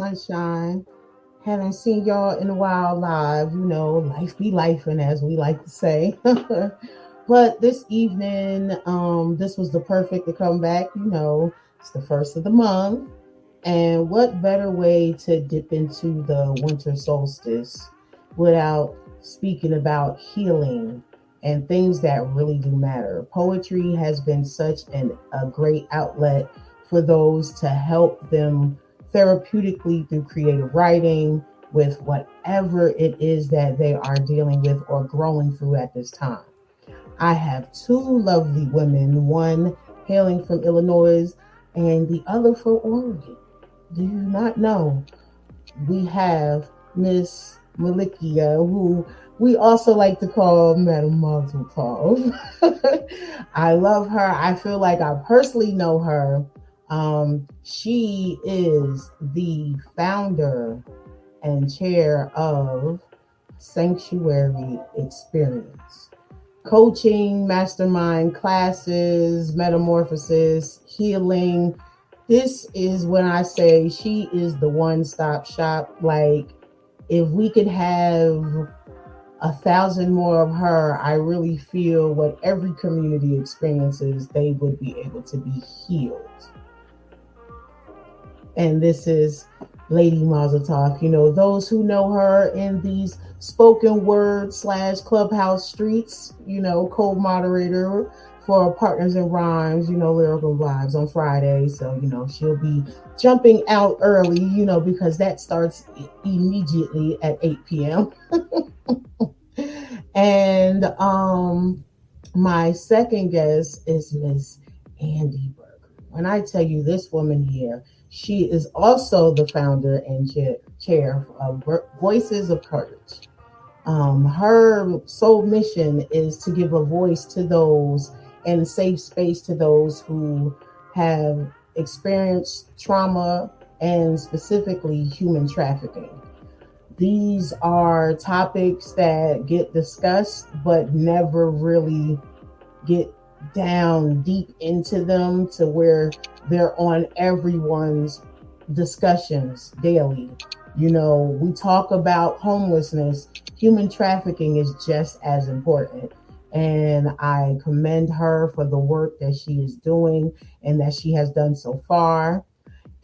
Sunshine. Haven't seen y'all in a while live. You know, life be life, and as we like to say. but this evening, um, this was the perfect to come back. You know, it's the first of the month, and what better way to dip into the winter solstice without speaking about healing and things that really do matter. Poetry has been such an, a great outlet for those to help them therapeutically through creative writing with whatever it is that they are dealing with or growing through at this time. I have two lovely women, one hailing from Illinois and the other from Oregon. Do you not know? We have Miss Malikia, who we also like to call Madam Mazel I love her. I feel like I personally know her. Um, she is the founder and chair of Sanctuary Experience. Coaching, mastermind classes, metamorphosis, healing. This is when I say she is the one stop shop. Like, if we could have a thousand more of her, I really feel what every community experiences, they would be able to be healed. And this is Lady Mazel Tov. You know, those who know her in these spoken word slash clubhouse streets, you know, co-moderator for Partners in Rhymes, you know, Lyrical Vibes on Friday. So, you know, she'll be jumping out early, you know, because that starts immediately at 8 p.m. and um my second guest is Miss Andy Berger. When I tell you this woman here, she is also the founder and chair, of Voices of Courage. Um, her sole mission is to give a voice to those and safe space to those who have experienced trauma and specifically human trafficking. These are topics that get discussed but never really get down deep into them to where they're on everyone's discussions daily. You know, we talk about homelessness, human trafficking is just as important. And I commend her for the work that she is doing and that she has done so far.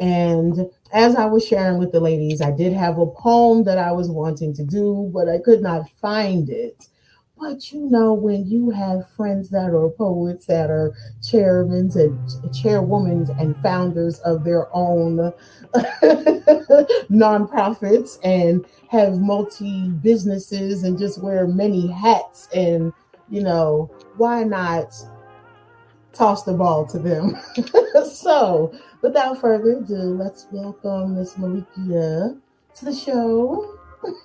And as I was sharing with the ladies, I did have a poem that I was wanting to do, but I could not find it. But you know, when you have friends that are poets that are chairmen and chairwomen and founders of their own nonprofits and have multi businesses and just wear many hats and you know, why not toss the ball to them? so, without further ado, let's welcome Miss Malikia to the show.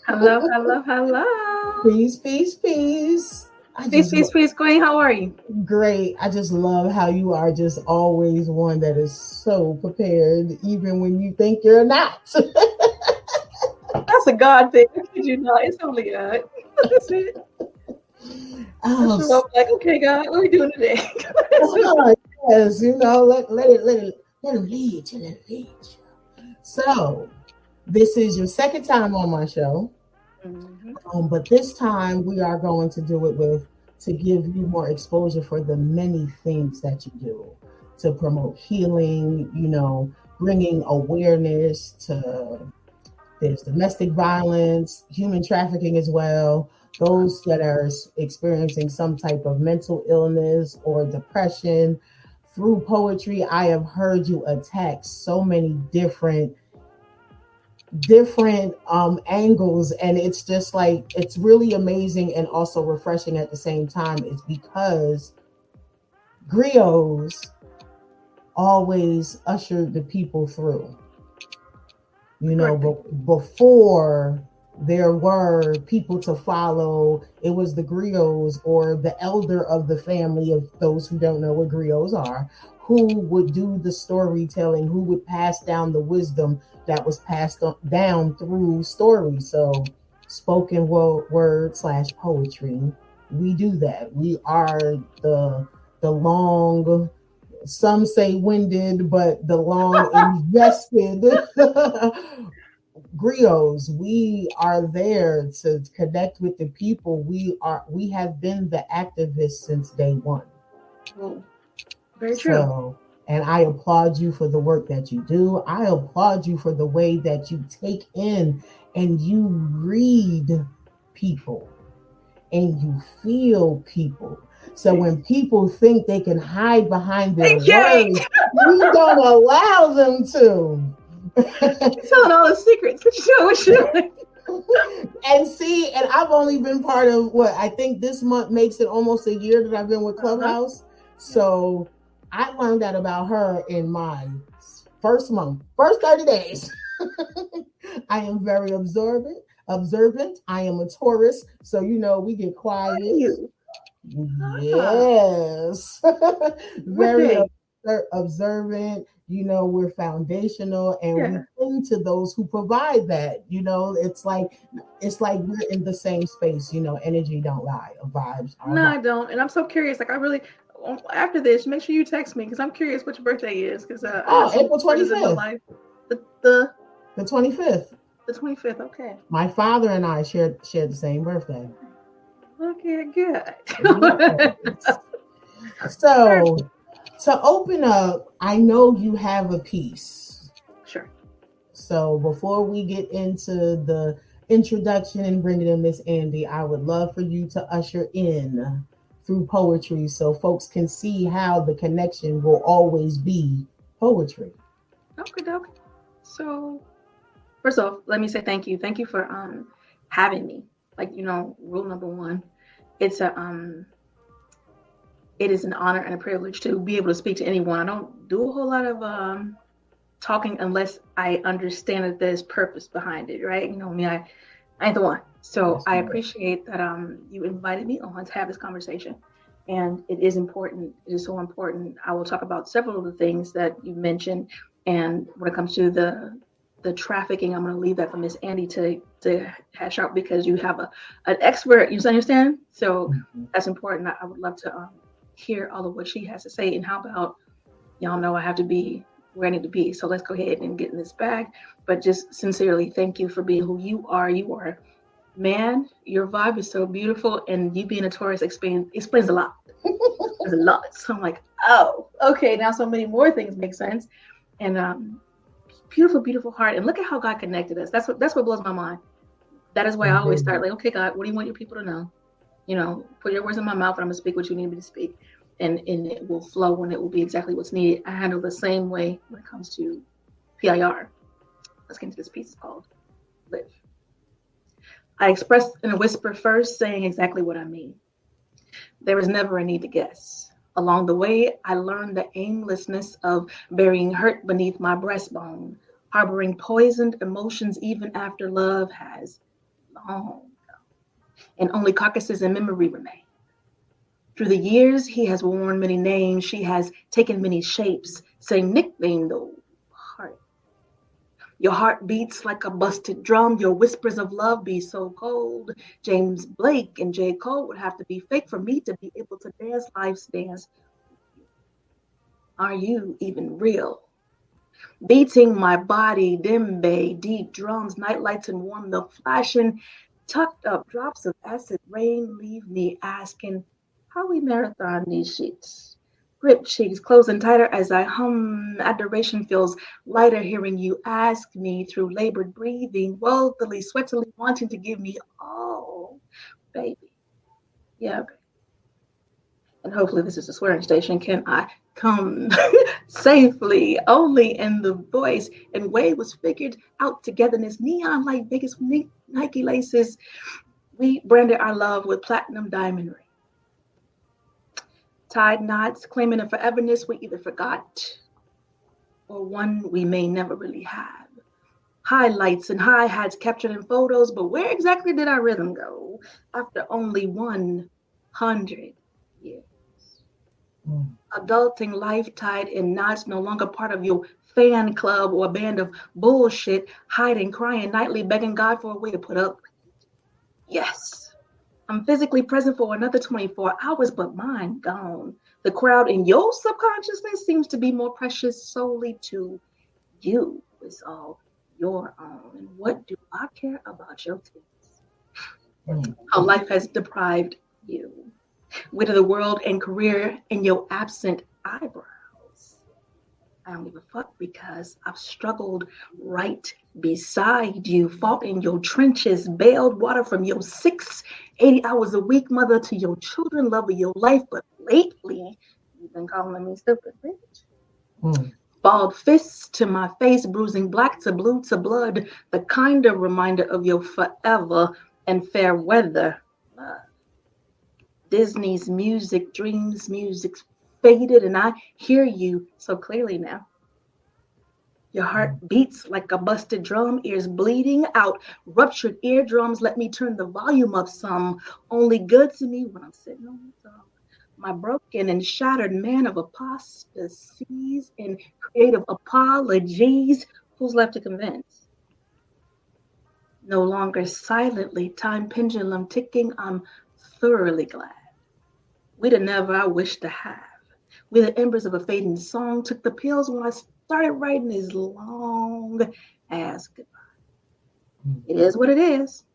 Hello, hello, hello. Peace, peace, peace. I peace, peace, peace, Queen. How are you? Great. I just love how you are just always one that is so prepared, even when you think you're not. That's a God thing. Did you know, it's only God. That's it. Oh, so I'm like, okay, God, what are we doing today? oh, yes, you know, let, let it let it let it lead you, let it lead you. So this is your second time on my show. Mm-hmm. Um, but this time we are going to do it with to give you more exposure for the many things that you do to promote healing, you know, bringing awareness to there's domestic violence, human trafficking as well, those that are experiencing some type of mental illness or depression. Through poetry, I have heard you attack so many different different um angles and it's just like it's really amazing and also refreshing at the same time it's because griots always ushered the people through you know be- before there were people to follow. It was the griots or the elder of the family of those who don't know what griots are, who would do the storytelling, who would pass down the wisdom that was passed down through stories. So, spoken word slash poetry, we do that. We are the the long some say winded, but the long invested griots, we are there to connect with the people. We are we have been the activists since day one. Very true. So, and I applaud you for the work that you do. I applaud you for the way that you take in and you read people and you feel people. So when people think they can hide behind their words, we don't allow them to. telling all the secrets. What you What you and see, and I've only been part of what I think this month makes it almost a year that I've been with uh-huh. Clubhouse. So I learned that about her in my first month, first 30 days. I am very observant, observant. I am a Taurus, so you know we get quiet. Yes. very observant. You know, we're foundational and yeah. we cling to those who provide that. You know, it's like it's like we're in the same space, you know, energy don't lie, vibes No, I don't. And I'm so curious. Like I really after this, make sure you text me because I'm curious what your birthday is. Because uh, oh, April 25th. The, the the 25th. The 25th. Okay. My father and I shared shared the same birthday. Okay, good. so, to open up, I know you have a piece. Sure. So, before we get into the introduction and bringing in Miss Andy, I would love for you to usher in through poetry so folks can see how the connection will always be poetry. Okay, okay. So, first off, let me say thank you. Thank you for um having me. Like you know, rule number one, it's a um it is an honor and a privilege to be able to speak to anyone. I don't do a whole lot of um talking unless I understand that there's purpose behind it, right? You know I me, I I ain't the one. So I appreciate that um you invited me on to have this conversation. And it is important. It is so important. I will talk about several of the things that you mentioned. And when it comes to the the trafficking, I'm going to leave that for Miss Andy to to hash out because you have a an expert. You understand? So mm-hmm. that's important. I, I, would love to um, hear all of what she has to say. And how about y'all know I have to be where I need to be. So let's go ahead and get in this bag. But just sincerely, thank you for being who you are. You are, man. Your vibe is so beautiful, and you being a Taurus explains explains a lot. A lot. So I'm like, oh, okay. Now so many more things make sense. And um, beautiful, beautiful heart. And look at how God connected us. That's what that's what blows my mind. That is why I always start like, okay, God, what do you want your people to know? You know, put your words in my mouth and I'm gonna speak what you need me to speak. And and it will flow and it will be exactly what's needed. I handle the same way when it comes to PIR. Let's get into this piece called Live. I express in a whisper first, saying exactly what I mean. There is never a need to guess. Along the way, I learned the aimlessness of burying hurt beneath my breastbone, harboring poisoned emotions even after love has long and only carcasses in memory remain. Through the years, he has worn many names, she has taken many shapes, same nickname heart. Your heart beats like a busted drum, your whispers of love be so cold. James Blake and J. Cole would have to be fake for me to be able to dance life's dance. Are you even real? Beating my body, dim bay, deep drums, night lights and warm milk flashing, tucked up drops of acid rain leave me asking how we marathon these sheets. Grip cheeks closing tighter as I hum. Adoration feels lighter hearing you ask me through labored breathing, woefully, sweatily wanting to give me all, baby. Yeah. And hopefully, this is a swearing station. Can I come safely? Only in the voice and way was figured out togetherness. Neon light Vegas Nike laces. We branded our love with platinum diamond ring tied knots, claiming a foreverness we either forgot or one we may never really have. Highlights and high hats captured in photos, but where exactly did our rhythm go after only 100 years? Mm. Adulting life tied in knots, no longer part of your fan club or band of bullshit, hiding, crying nightly, begging God for a way to put up. Yes, I'm physically present for another 24 hours, but mine gone. The crowd in your subconsciousness seems to be more precious solely to you. It's all your own. And what do I care about your things? Mm. How life has deprived you. Wit of the world and career in your absent eyebrow. I don't give a fuck because I've struggled right beside you, fought in your trenches, bailed water from your six, 80 hours a week mother to your children, love of your life. But lately, you've been calling me stupid bitch. Mm. Bald fists to my face, bruising black to blue to blood, the kinder reminder of your forever and fair weather. Uh, Disney's music, dreams, music, faded, and I hear you so clearly now. Your heart beats like a busted drum, ears bleeding out, ruptured eardrums. Let me turn the volume up some. Only good to me when I'm sitting on the top. My broken and shattered man of apostasies and creative apologies. Who's left to convince? No longer silently, time pendulum ticking. I'm thoroughly glad. We'd have never I wish to have. We the embers of a fading song, took the pills when I started writing this long ass goodbye. It is what it is.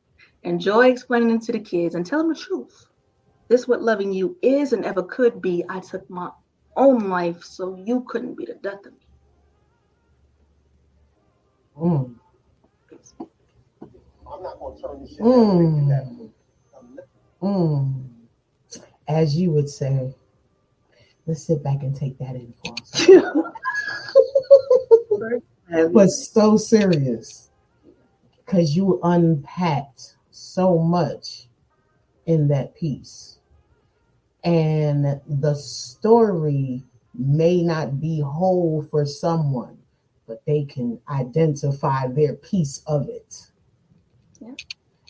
Enjoy explaining it to the kids and tell them the truth. This what loving you is and ever could be. I took my own life so you couldn't be the death of me. Mm. I'm not gonna turn this shit mm. Mm. As you would say, let's sit back and take that in for but so serious because you unpacked so much in that piece. And the story may not be whole for someone, but they can identify their piece of it. Yeah.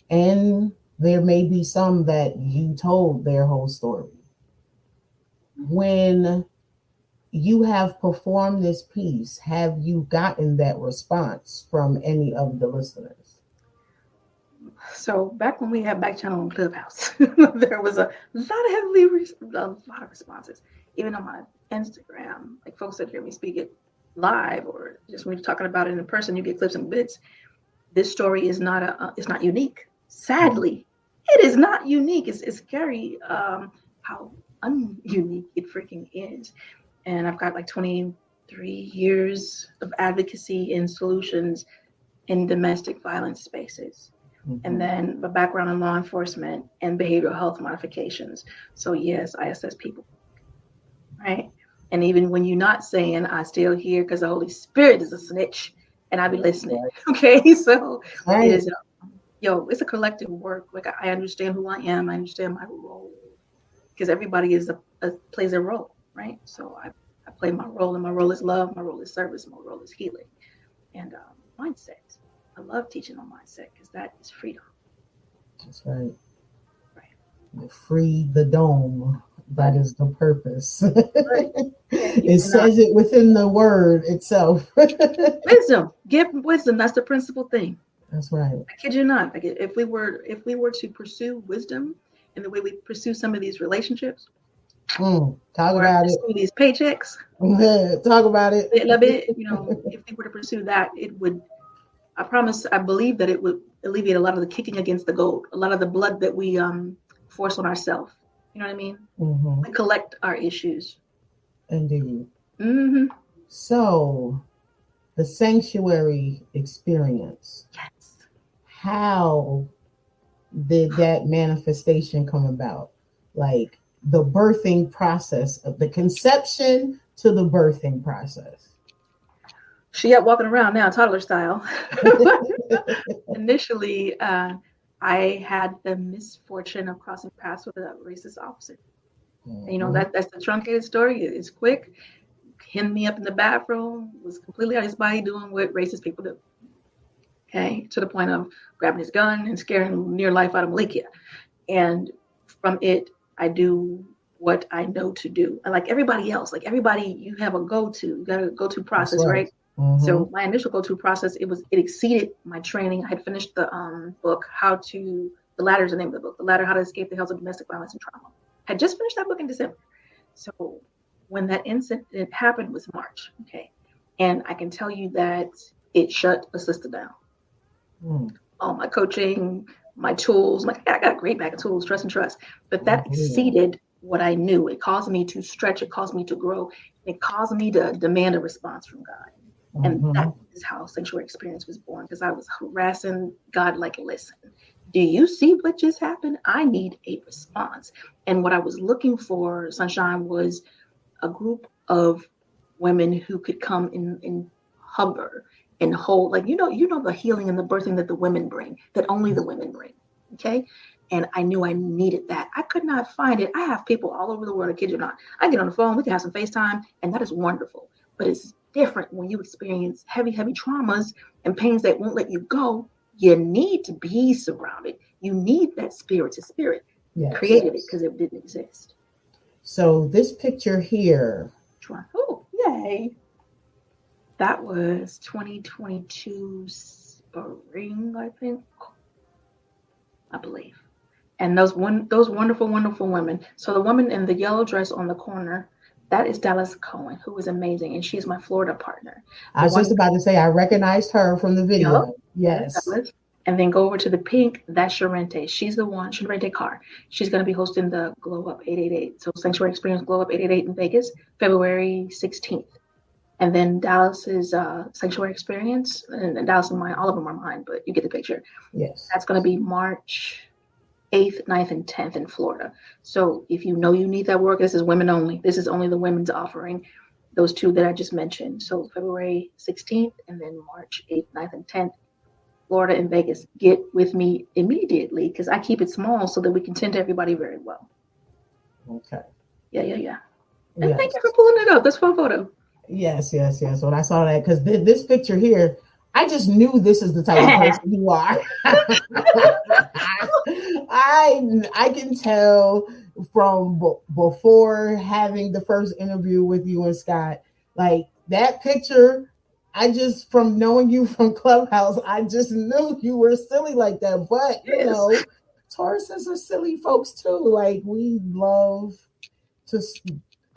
And there may be some that you told their whole story when you have performed this piece, have you gotten that response from any of the listeners? So back when we had back channel on Clubhouse, there was a lot of heavily a lot of responses. Even on my Instagram, like folks that hear me speak it live, or just when you're talking about it in person, you get clips and bits. This story is not a uh, it's not unique. Sadly, it is not unique. It's, it's scary um, how ununique it freaking is. And I've got like 23 years of advocacy and solutions in domestic violence spaces. Mm-hmm. And then a background in law enforcement and behavioral health modifications. So, yes, I assess people. Right. And even when you're not saying, I still hear because the Holy Spirit is a snitch and I be listening. Okay. So, right. it is, yo, it's a collective work. Like, I understand who I am, I understand my role because everybody is a, a, plays a role, right? So I, I play my role, and my role is love, my role is service, my role is healing, and um, mindset. I love teaching on mindset because that is freedom. That's right. Right. Free the dome. That is the purpose. Right. it says it within the word itself. wisdom. Give wisdom. That's the principal thing. That's right. I kid you not. Like if we were if we were to pursue wisdom in the way we pursue some of these relationships. Mm, talk about it. These paychecks. talk about it. A little bit, you know, if we were to pursue that, it would. I promise. I believe that it would alleviate a lot of the kicking against the goat, a lot of the blood that we um force on ourselves. You know what I mean? Mm-hmm. We collect our issues. Indeed. Mm-hmm. So, the sanctuary experience. Yes. How did that manifestation come about? Like the birthing process of the conception to the birthing process. She up walking around now, toddler style. Initially, uh, I had the misfortune of crossing paths with a racist officer. Mm-hmm. You know that that's the truncated story. It's quick. Him me up in the bathroom was completely out of his body doing what racist people do okay, to the point of grabbing his gun and scaring near life out of Malikia. And from it, I do what I know to do. And like everybody else, like everybody, you have a go-to, you got a go-to process, right? right? Mm-hmm. So my initial go-to process, it was it exceeded my training. I had finished the um, book, How to The Ladder is the name of the book. The Ladder: How to Escape the Hells of Domestic Violence and Trauma. Had just finished that book in December. So when that incident happened was March. Okay, and I can tell you that it shut a sister down. Mm. All my coaching, my tools, like I got a great bag of tools, trust and trust, but that mm-hmm. exceeded what I knew. It caused me to stretch. It caused me to grow. It caused me to demand a response from God. And mm-hmm. that is how sanctuary experience was born because I was harassing God like, listen, do you see what just happened? I need a response. And what I was looking for, Sunshine, was a group of women who could come in and hover and hold, like you know, you know the healing and the birthing that the women bring, that only the women bring. Okay. And I knew I needed that. I could not find it. I have people all over the world, I kid you not. I get on the phone, we can have some FaceTime, and that is wonderful. But it's different when you experience heavy, heavy traumas and pains that won't let you go. You need to be surrounded. You need that spirit to spirit. Yes. Created it because it didn't exist. So this picture here. Oh, yay. That was 2022 spring, I think. I believe. And those one those wonderful, wonderful women. So the woman in the yellow dress on the corner, that is Dallas Cohen, who is amazing, and she's my Florida partner. The I was just about to say I recognized her from the video. Yep. Yes. And then go over to the pink, that's Sharente. She's the one, Sharente Carr. She's going to be hosting the Glow Up 888. So Sanctuary Experience Glow Up 888 in Vegas, February 16th. And then Dallas's uh, Sanctuary Experience, and, and Dallas and mine, all of them are mine, but you get the picture. Yes. That's going to be March 8th, 9th, and 10th in Florida. So if you know you need that work, this is women only. This is only the women's offering, those two that I just mentioned. So February 16th and then March 8th, 9th, and 10th Florida and Vegas, get with me immediately because I keep it small so that we can tend to everybody very well. Okay. Yeah, yeah, yeah. And yes. thank you for pulling it up. That's one photo. Yes, yes, yes. When I saw that, because th- this picture here, I just knew this is the type of person you are. I I can tell from b- before having the first interview with you and Scott, like that picture I just from knowing you from Clubhouse, I just knew you were silly like that. But you yes. know, Tauruses are silly folks too. Like we love to.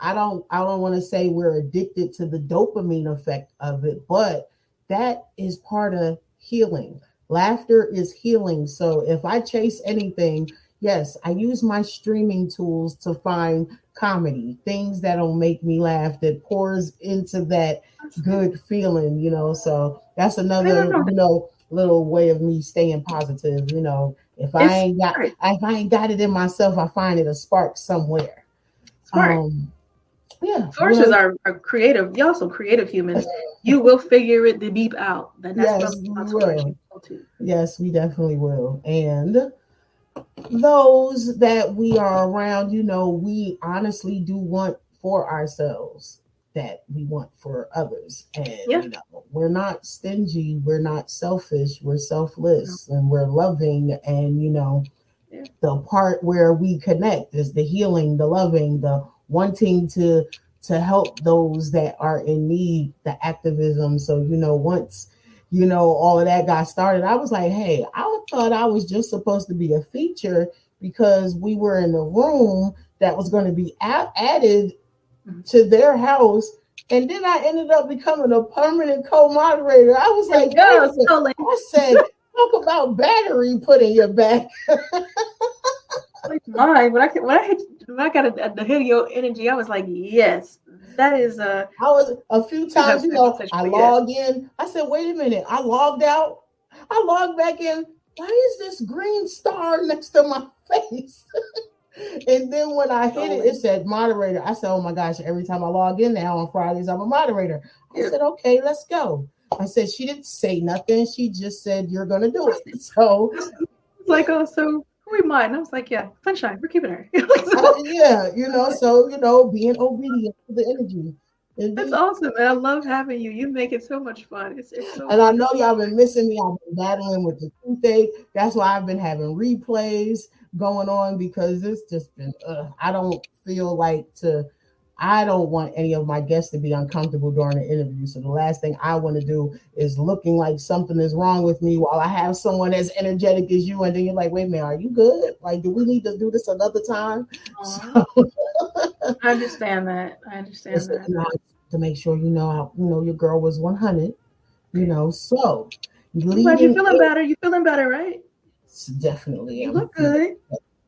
I don't. I don't want to say we're addicted to the dopamine effect of it, but that is part of healing. Laughter is healing. So if I chase anything, yes, I use my streaming tools to find comedy, things that'll make me laugh, that pours into that good feeling, you know. So that's another, you know, little way of me staying positive. You know, if I ain't got if I ain't got it in myself, I find it a spark somewhere. Smart. Um, yeah. Sources are, are creative. You're also creative humans. you will figure it the beep out. That's yes, we will. Yes, we definitely will. And those that we are around, you know, we honestly do want for ourselves that we want for others. And yeah. you know, we're not stingy, we're not selfish, we're selfless no. and we're loving and you know, yeah. the part where we connect is the healing, the loving, the wanting to to help those that are in need, the activism. So, you know, once you know all of that got started, I was like, hey, I thought I was just supposed to be a feature because we were in a room that was going to be a- added to their house. And then I ended up becoming a permanent co-moderator. I was like, no, I said, talk about battery put in your back. like mine. When I when I when I got a, a, the video energy, I was like, yes, that is a. I was a few times, you know, I log in. I said, wait a minute. I logged out. I logged back in. Why is this green star next to my face? and then when I hit it, it said moderator. I said, oh my gosh, every time I log in now on Fridays, I'm a moderator. I said, okay, let's go. I said, she didn't say nothing. She just said, you're going to do it. So, like, oh, so who might. I? And I was like, yeah, sunshine, we're keeping her. so, yeah, you know, so, you know, being obedient to the energy. Indeed. That's awesome, and I love having you. You make it so much fun. It's, it's so and fun. I know y'all been missing me. I've been battling with the toothache. That's why I've been having replays going on because it's just been. Uh, I don't feel like to. I don't want any of my guests to be uncomfortable during the interview. So the last thing I want to do is looking like something is wrong with me while I have someone as energetic as you, and then you're like, "Wait a minute, are you good? Like, do we need to do this another time?" So, I understand that. I understand that. To make sure you know, how, you know, your girl was 100. You know, so. But you're feeling in, better. You're feeling better, right? Definitely. You look good.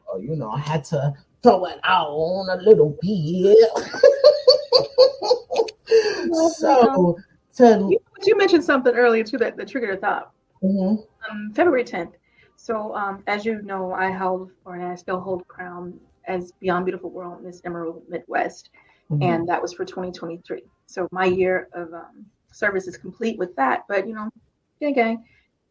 Oh, you know, I had to throw it out on a little bit. so, to, you, you, mentioned something earlier too that, that triggered a thought. Mm-hmm. Um, February 10th. So, um, as you know, I held, or I still hold crown as Beyond Beautiful World Miss Emerald Midwest, mm-hmm. and that was for 2023. So, my year of um, service is complete with that. But you know, again,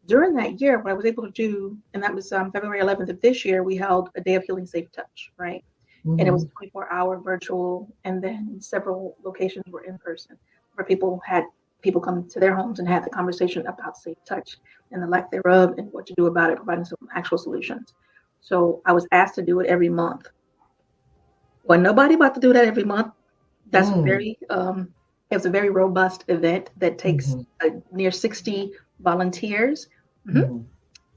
during that year, what I was able to do, and that was um, February 11th of this year, we held a day of healing safe touch, right? Mm-hmm. And it was a 24 hour virtual, and then several locations were in person where people had people come to their homes and had the conversation about safe touch and the lack thereof and what to do about it, providing some actual solutions. So I was asked to do it every month. Well, nobody about to do that every month. That's mm. very um, it was a very robust event that takes mm-hmm. near 60 volunteers. Mm-hmm. Mm-hmm.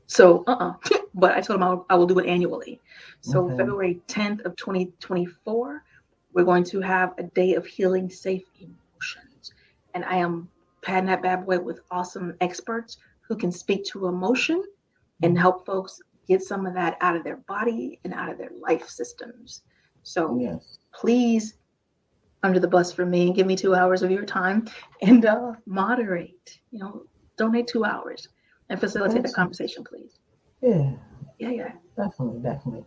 So, uh-uh. but I told him I'll, I will do it annually. So okay. February 10th of 2024, we're going to have a day of healing safe emotions. And I am padding that bad boy with awesome experts who can speak to emotion and mm-hmm. help folks get some of that out of their body and out of their life systems. So yes. please under the bus for me and give me two hours of your time and uh, moderate, you know, donate two hours and facilitate the conversation, please. Yeah. Yeah, yeah. Definitely, definitely.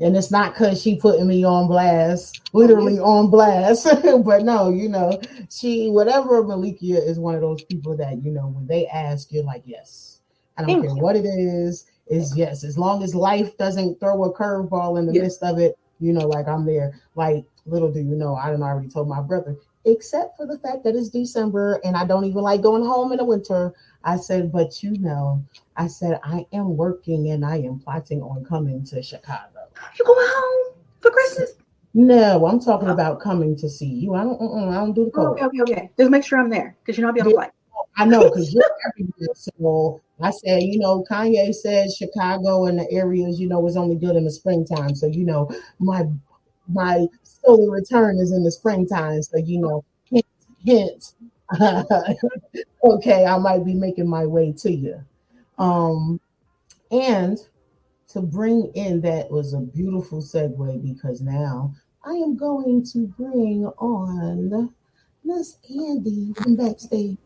And it's not because she putting me on blast, literally mm-hmm. on blast. but no, you know, she whatever Malikia is one of those people that, you know, when they ask, you're like, yes. I don't Thank care you. what it is, is yes. As long as life doesn't throw a curveball in the yes. midst of it, you know, like I'm there. Like, little do you know, I done already told my brother, except for the fact that it's December and I don't even like going home in the winter. I said, but you know, I said, I am working and I am plotting on coming to Chicago. You going home for Christmas? No, I'm talking oh. about coming to see you. I don't, I don't do the code. Okay, okay, okay. Just make sure I'm there because you know I'll be on flight. I know because you're everywhere. So I said, you know, Kanye says Chicago and the areas, you know, is only good in the springtime. So you know, my my solar return is in the springtime. So you know, hint, hint okay, I might be making my way to you. Um, and to bring in that was a beautiful segue because now I am going to bring on Miss Andy from backstage.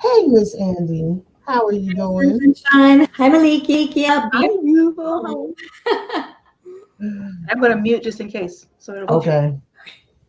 Hey, Miss Andy, how are you doing? Sunshine. Hi, Maliki. Yeah, beautiful. I'm going to mute just in case. So okay.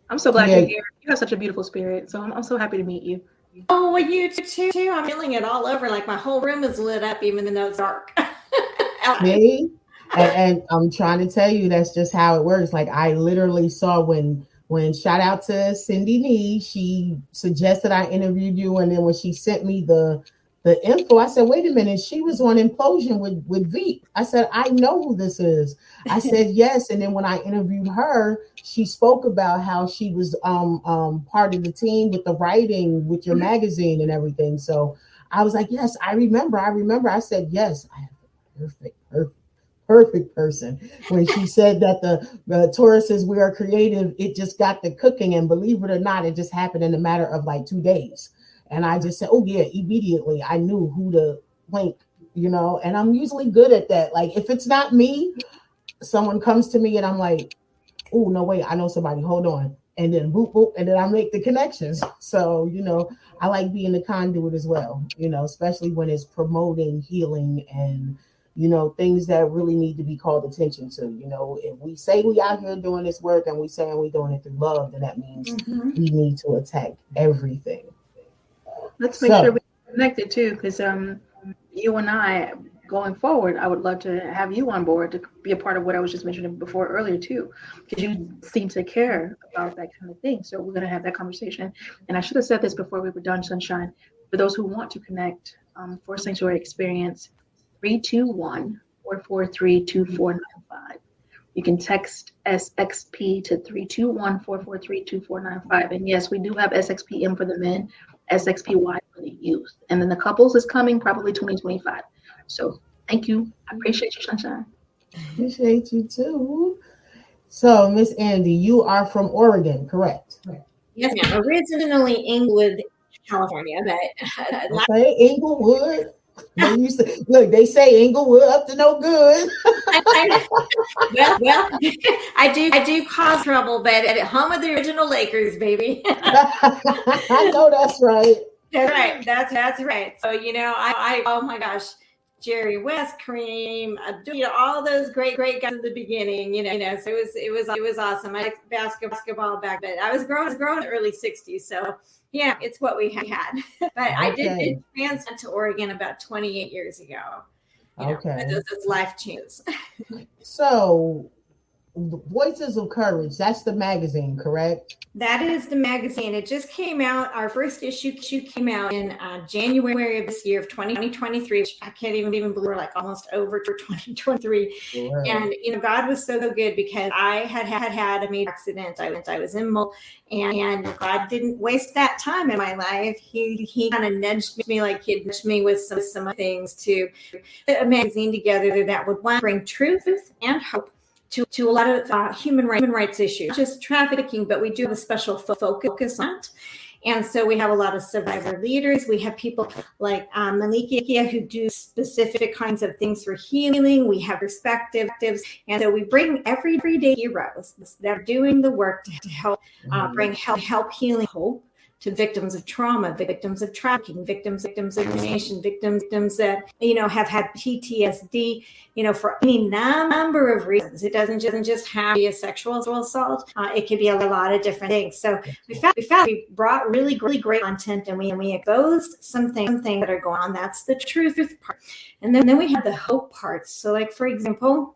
I'm so glad yeah. you're here. You have such a beautiful spirit. So I'm, I'm so happy to meet you. Oh, well, you too. Too. I'm feeling it all over. Like my whole room is lit up, even though it's dark. Me? and, and I'm trying to tell you that's just how it works. Like I literally saw when when shout out to Cindy Nee, she suggested I interviewed you, and then when she sent me the the info. I said, wait a minute, she was on implosion with with Veep. I said, I know who this is. I said yes, and then when I interviewed her, she spoke about how she was um um part of the team with the writing with your mm-hmm. magazine and everything. So I was like, yes, I remember. I remember. I said yes. I have the perfect, perfect perfect person when she said that the, the Taurus says we are creative it just got the cooking and believe it or not it just happened in a matter of like two days and I just said, oh, yeah, immediately I knew who to link, you know, and I'm usually good at that. Like if it's not me, someone comes to me and I'm like, oh, no, wait, I know somebody, hold on. And then boop, boop, and then I make the connections. So, you know, I like being the conduit as well, you know, especially when it's promoting healing and, you know, things that really need to be called attention to. You know, if we say we out here doing this work and we saying we doing it through love, then that means mm-hmm. we need to attack everything Let's make so, sure we're connected too, because um, you and I, going forward, I would love to have you on board to be a part of what I was just mentioning before earlier too, because you seem to care about that kind of thing. So we're going to have that conversation. And I should have said this before we were done, Sunshine. For those who want to connect um, for Sanctuary Experience, 321 443 2495. You can text SXP to 321 443 2495. And yes, we do have SXPM for the men, SXPY for the youth. And then the couples is coming probably 2025. So thank you. I mm-hmm. appreciate you, Sunshine. Appreciate you too. So, Miss Andy, you are from Oregon, correct? Yes, ma'am. Originally Inglewood, California, but okay, Inglewood. They used to, look, they say Inglewood up to no good. well, well, I do, I do cause trouble, but at home of the original Lakers, baby. I know that's right. That's right. That's that's right. So you know, I, I oh my gosh, Jerry West, Kareem, uh, you know, all those great, great guys in the beginning, you know, you know, so it was, it was, it was awesome. I liked basketball back then. I was growing, I was growing in the early '60s, so yeah, it's what we had. but okay. I did, did transfer to Oregon about 28 years ago. You know, okay, those, those life changes. so, Voices of Courage, that's the magazine, correct? That is the magazine. It just came out. Our first issue, came out in uh, January of this year of 2023. I can't even even believe we're like almost over to 2023. And you know, God was so good because I had had had a major accident. I went, I was in Mol, and, and God didn't waste that time in my life. He he kind of nudged me like he'd nudged me with some some things to put a magazine together that would one bring truth and hope to, to a lot of uh, human, right, human rights issues, not just trafficking, but we do have a special focus on it. And so we have a lot of survivor leaders. We have people like um, Malika who do specific kinds of things for healing. We have perspectives. And so we bring everyday heroes that are doing the work to, to help uh, bring help, help healing hope to victims of trauma, victims of trafficking, victims, victims of discrimination, victims, victims that you know have had PTSD, you know, for any number of reasons. It doesn't just, just have to be a sexual assault. Uh, it could be a lot of different things. So we found we found we brought really really great content and we and we exposed some things, some things that are going on. That's the truth part, and then then we have the hope parts. So like for example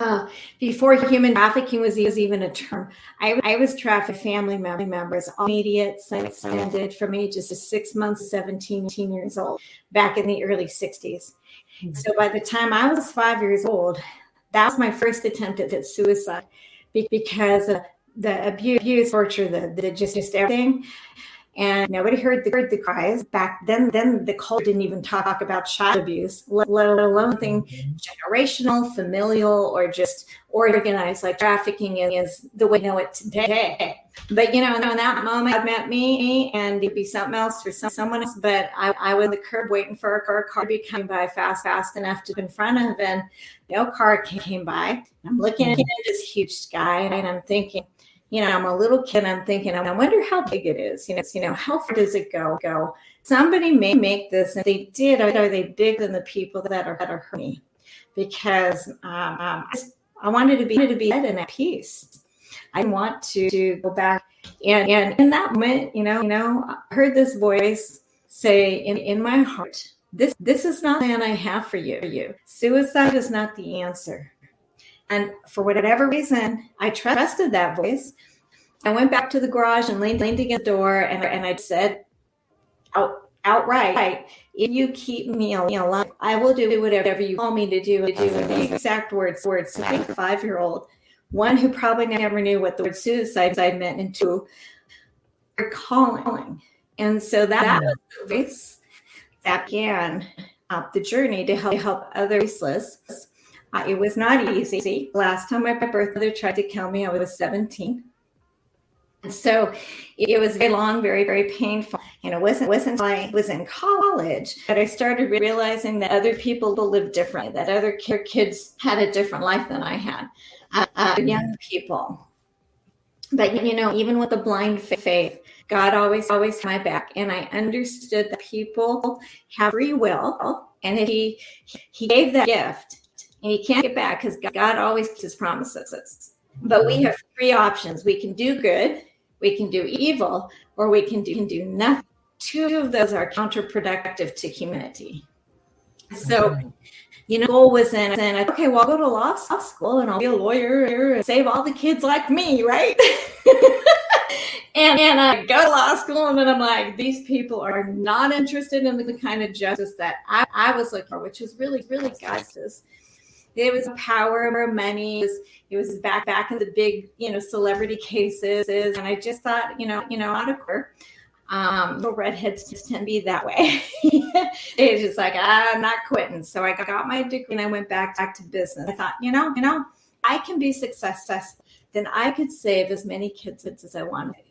uh, before human trafficking was, was even a term, I, I was trafficked family members, all immediate, extended from ages of six months, 17, 18 years old, back in the early 60s. Mm-hmm. So by the time I was five years old, that was my first attempt at suicide because the abuse, torture, the, the just, just everything and nobody heard the, heard the cries back then. Then the culture didn't even talk about child abuse, let, let alone thing generational, familial, or just organized like trafficking is the way we know it today. But you know, in that moment, God met me, and it'd be something else for some, someone else. But I, I was on the curb waiting for a car, car to be coming by fast, fast enough to in front of, and no car came by. I'm looking at this huge sky, and I'm thinking you know, I'm a little kid. I'm thinking, I wonder how big it is. You know, you know, how far does it go? Go. Somebody may make this, and they did. Are they bigger than the people that are that are hurting me? Because um, um, I wanted to be to be and at peace. I want to, to go back and and in that moment, you know, you know, I heard this voice say in in my heart, this this is not the plan I have for you. You. Suicide is not the answer. And for whatever reason, I trusted that voice. I went back to the garage and leaned, leaned against the door and, and I said out, outright, if you keep me alive, I will do whatever you call me to do. To do the exact words, words to a five year old, one who probably never knew what the word suicide meant, and two, are calling. And so that, that was the voice that began uh, the journey to help, help other voiceless uh, it was not easy. Last time my birth mother tried to kill me, I was 17. So it was very long, very, very painful. And it wasn't, wasn't I was in college that I started realizing that other people live differently, that other kids had a different life than I had, uh, uh, young people. But, you know, even with a blind faith, God always, always had my back. And I understood that people have free will. And he, he gave that gift, and you can't get back because God always keeps his promises. But we have three options. We can do good, we can do evil, or we can do, can do nothing. Two of those are counterproductive to humanity. So, you know, goal was in, and I, okay, well, I'll go to law school and I'll be a lawyer and save all the kids like me, right? and and I go to law school, and then I'm like, these people are not interested in the kind of justice that I, I was looking for, which is really, really justice it was power money. It was, it was back back in the big, you know, celebrity cases. And I just thought, you know, you know, out of her. Um, the redheads just tend to be that way. it's just like I'm not quitting. So I got my degree and I went back back to business. I thought, you know, you know, I can be successful. Then I could save as many kids as I wanted.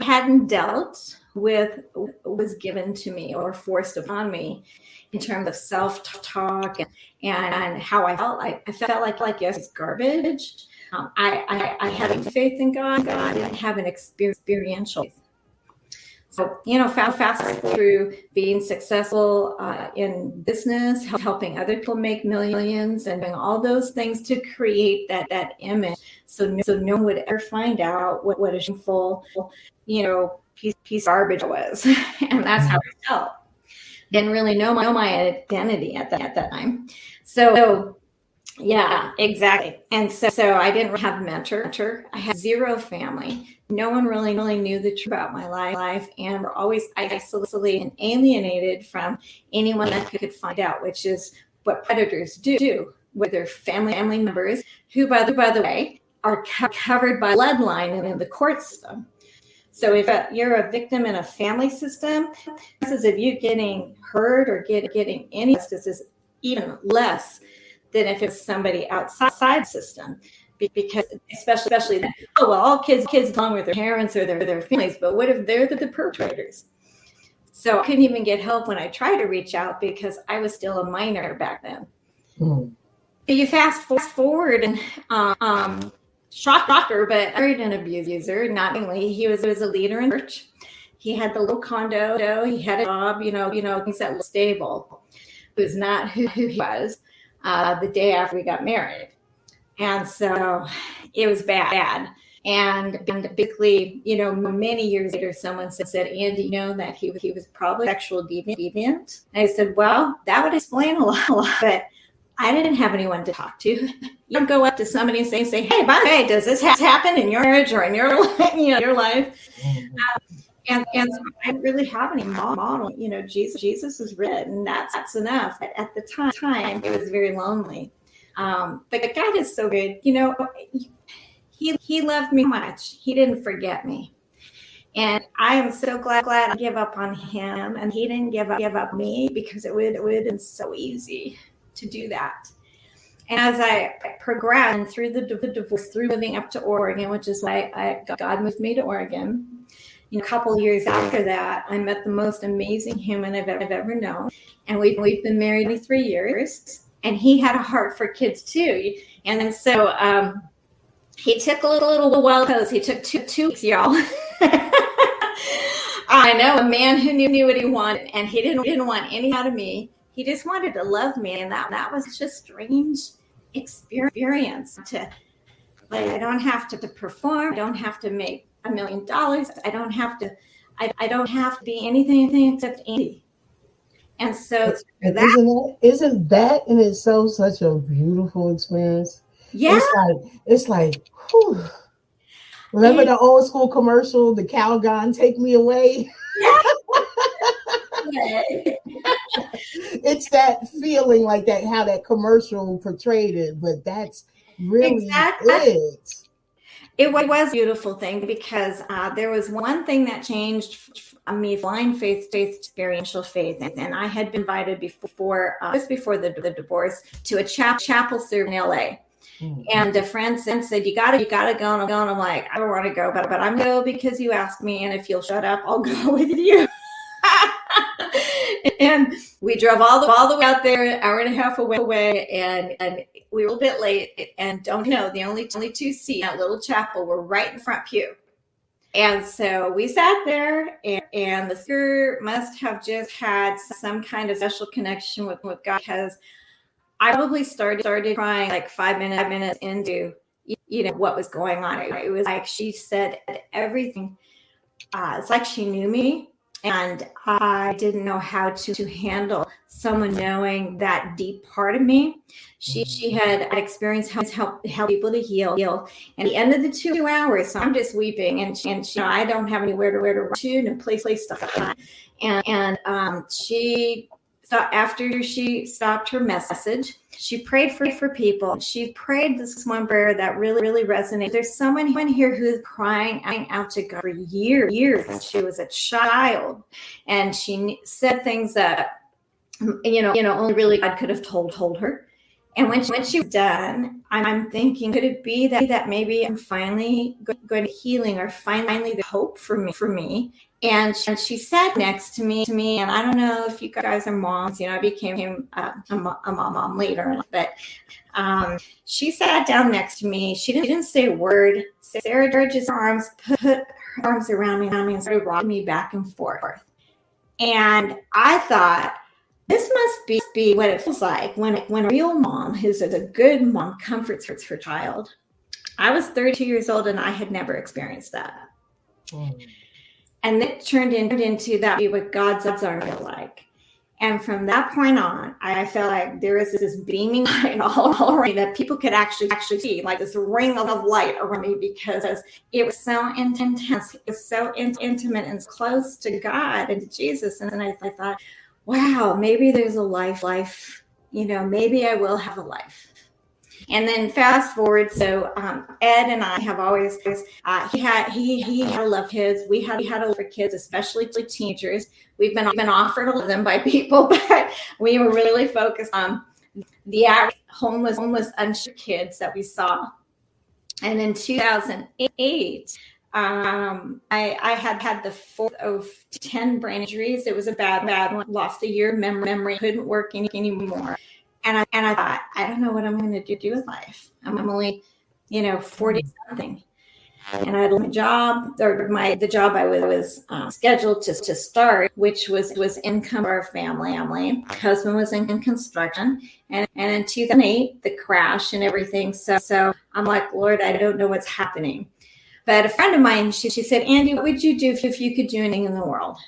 I hadn't dealt with was given to me or forced upon me in terms of self-talk and, and how I felt. I, I felt like like yes, it's garbage. Um, I, I I had faith in God. God, didn't have an experiential. So, you know, fast, fast through being successful uh, in business, helping other people make millions, and doing all those things to create that that image, so no, so no one would ever find out what what a shameful, you know, piece piece of garbage was, and that's how I felt. Didn't really know my know my identity at that at that time, so yeah, exactly. And so, so I didn't have a mentor. I had zero family. No one really, really knew the truth about my life. And we're always isolated and alienated from anyone that could find out, which is what predators do with their family family members, who, by the, by the way, are co- covered by bloodline and in the court system. So if you're a victim in a family system, this is if you getting hurt or get, getting any justice is even less than if it's somebody outside system because especially especially that, oh well all kids kids belong with their parents or their, their families but what if they're the, the perpetrators? So i couldn't even get help when i tried to reach out because i was still a minor back then. Mm. you fast forward and um, um shocker but married an abuser not only he was, was a leader in church he had the little condo he had a job you know you know things that were stable was not who, who he was uh, the day after we got married. And so it was bad. bad. And, and basically, you know, many years later, someone said, Andy, you know that he, he was probably sexual deviant. And I said, well, that would explain a lot, a lot, but I didn't have anyone to talk to. You don't go up to somebody and say, say hey, by the way, does this happen in your marriage or in your, you know, your life? Um, and and I really have any model. You know, Jesus Jesus is written, that's that's enough. At, at the time, time, it was very lonely. Um, but God is so good. You know, he he loved me much. He didn't forget me. And I am so glad, glad I give up on him and he didn't give up, give up me because it would, it would have been so easy to do that. And as I progressed through the, the divorce, through moving up to Oregon, which is why I, God moved me to Oregon, you know, a couple years after that, I met the most amazing human I've, I've ever known. And we've, we've been married three years. And he had a heart for kids too. And so um, he took a little, little while because he took two, two weeks, y'all. I know a man who knew, knew what he wanted and he didn't, didn't want any out of me. He just wanted to love me. And that, that was just strange experience to, like, I don't have to perform. I don't have to make a million dollars. I don't have to, I, I don't have to be anything, anything except Andy. And so that, isn't that isn't that in itself such a beautiful experience? Yeah. It's like it's like whew. remember and, the old school commercial, the Calgon take me away? Yeah. it's that feeling like that, how that commercial portrayed it, but that's really exactly. it. It was a beautiful thing because uh, there was one thing that changed me blind faith, faith, experiential faith. And, and I had been invited before, uh, just before the, the divorce, to a chap, chapel service in LA. Mm-hmm. And a friend said, "You gotta, you gotta go." And I'm going. I'm like, I don't want to go, but but I'm go because you asked me, and if you'll shut up, I'll go with you. and we drove all the all the way out there, an hour and a half away, and and we were a bit late. And don't know the only only two seats that little chapel were right in front pew. And so we sat there, and, and the speaker must have just had some kind of special connection with, with God because I probably started started crying like five minutes five minutes into you know what was going on. It was like she said everything. Uh, it's like she knew me and I didn't know how to, to handle someone knowing that deep part of me. She she had experienced how help help people to heal. heal. And at the end of the two hours, so I'm just weeping, and she, and she, you know, I don't have anywhere to where to run to, no place place stuff. And and um, she so after she stopped her message, she prayed for, for people. She prayed this one prayer that really, really resonated. There's someone here who's crying out to God for years, years she was a child. And she said things that, you know, you know, only really God could have told, told her. And when she, when she was done, I'm thinking, could it be that that maybe I'm finally going to healing or finally the hope for me for me? And she, and she sat next to me to me, and I don't know if you guys are moms. You know, I became a, a mom later, but um, she sat down next to me. She didn't, she didn't say a word. Sarah George's arms put her arms around me, around me and started rocking me back and forth. And I thought this must be, be what it feels like when when a real mom, who's a good mom, comforts her child. I was 32 years old and I had never experienced that. Mm. And it turned into that be what God's arms feel like. And from that point on, I felt like there was this beaming light all, all around me that people could actually actually see, like this ring of light around me because it was so intense, it was so in- intimate and close to God and to Jesus. And then I, I thought, wow, maybe there's a life, life, you know, maybe I will have a life. And then fast forward, so um, Ed and I have always uh, he had he he had a love kids. We had we had a love for kids, especially teenagers. We've been been offered a of them by people, but we were really focused on the homeless homeless unsure kids that we saw. And in 2008, um, I, I had had the fourth of 10 brain injuries. It was a bad, bad one. Lost a year memory, memory couldn't work any, anymore. And I, and I thought, I don't know what I'm going to do, do with life. I'm only, you know, 40 something. And I had my job, or my the job I was, was um, scheduled to, to start, which was was income our family. Family, husband was in, in construction, and and in 2008 the crash and everything. So so I'm like, Lord, I don't know what's happening. But a friend of mine, she, she said, Andy, what would you do if, if you could do anything in the world?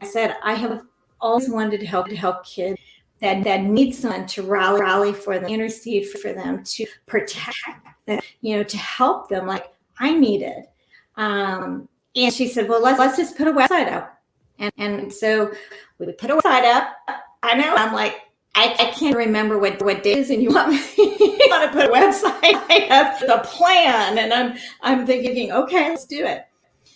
I said, I have always wanted to help to help kids that, that need someone to rally, rally for them, intercede for them, to protect them, you know, to help them like I needed. Um, and she said, well, let's, let's just put a website up. And, and so we put a website up. I know I'm like, I, I, can't remember what what days, and you want me you want to put a website I have the plan, and I'm I'm thinking, okay, let's do it.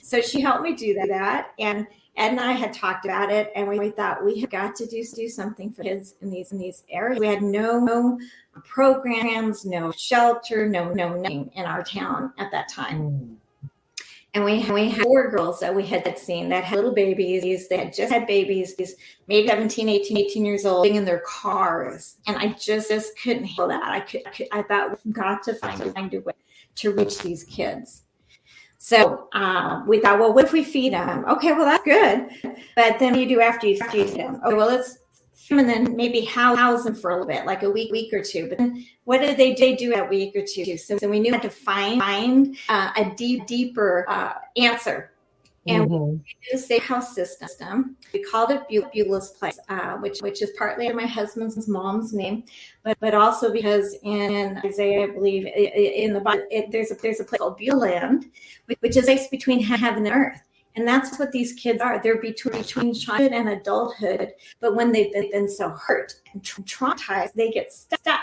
So she helped me do that, and Ed and I had talked about it, and we, we thought we had got to do do something for kids in these in these areas. We had no, no programs, no shelter, no no nothing in our town at that time. Mm. And we, we had four girls that we had seen that had little babies. They had just had babies, maybe 17, 18, 18 years old, being in their cars. And I just, just couldn't handle that. I could, I, could, I thought we've got to find, find a way to reach these kids. So uh, we thought, well, what if we feed them? Okay, well, that's good. But then you do after you feed them? Okay, well, let's and then maybe house them for a little bit, like a week, week or two. But then what did they, they do a week or two? So, so we knew how to find, find uh, a deep, deeper uh, answer. And mm-hmm. we used a house system. We called it Beulah's Place, uh, which which is partly my husband's mom's name, but but also because in Isaiah, I believe in the Bible, it, there's a there's a place called Beulah, Land, which is a place between heaven and earth. And that's what these kids are. They're between, between childhood and adulthood. But when they've been, been so hurt and traumatized, they get stuck.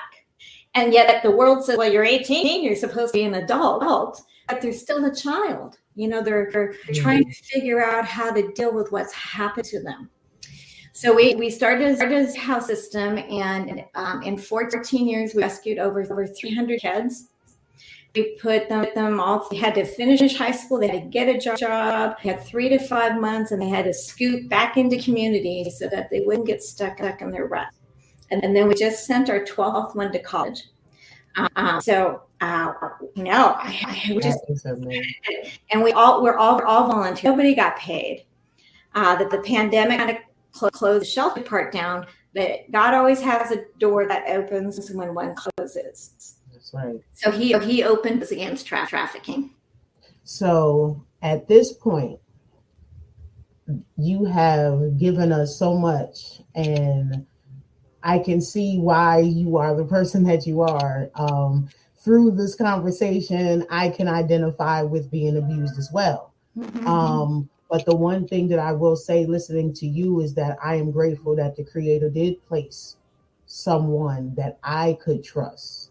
And yet the world says, well, you're 18, you're supposed to be an adult, but they're still a child. You know, they're, they're mm-hmm. trying to figure out how to deal with what's happened to them. So we, we started, started a house system, and um, in 14 years, we rescued over, over 300 kids we put them, them all, they had to finish high school, they had to get a job, they had three to five months, and they had to scoot back into community so that they wouldn't get stuck, stuck in their rut. And, and then we just sent our 12th one to college. Um, so uh, no, I, I just and we all we're all we're all volunteer. Nobody got paid. Uh, that the pandemic kind of cl- closed the shelter part down. But God always has a door that opens when one closes. That's right. So he he opened against tra- trafficking. So at this point, you have given us so much, and I can see why you are the person that you are. Um, through this conversation, I can identify with being abused as well. Mm-hmm. Um, But the one thing that I will say listening to you is that I am grateful that the creator did place someone that I could trust.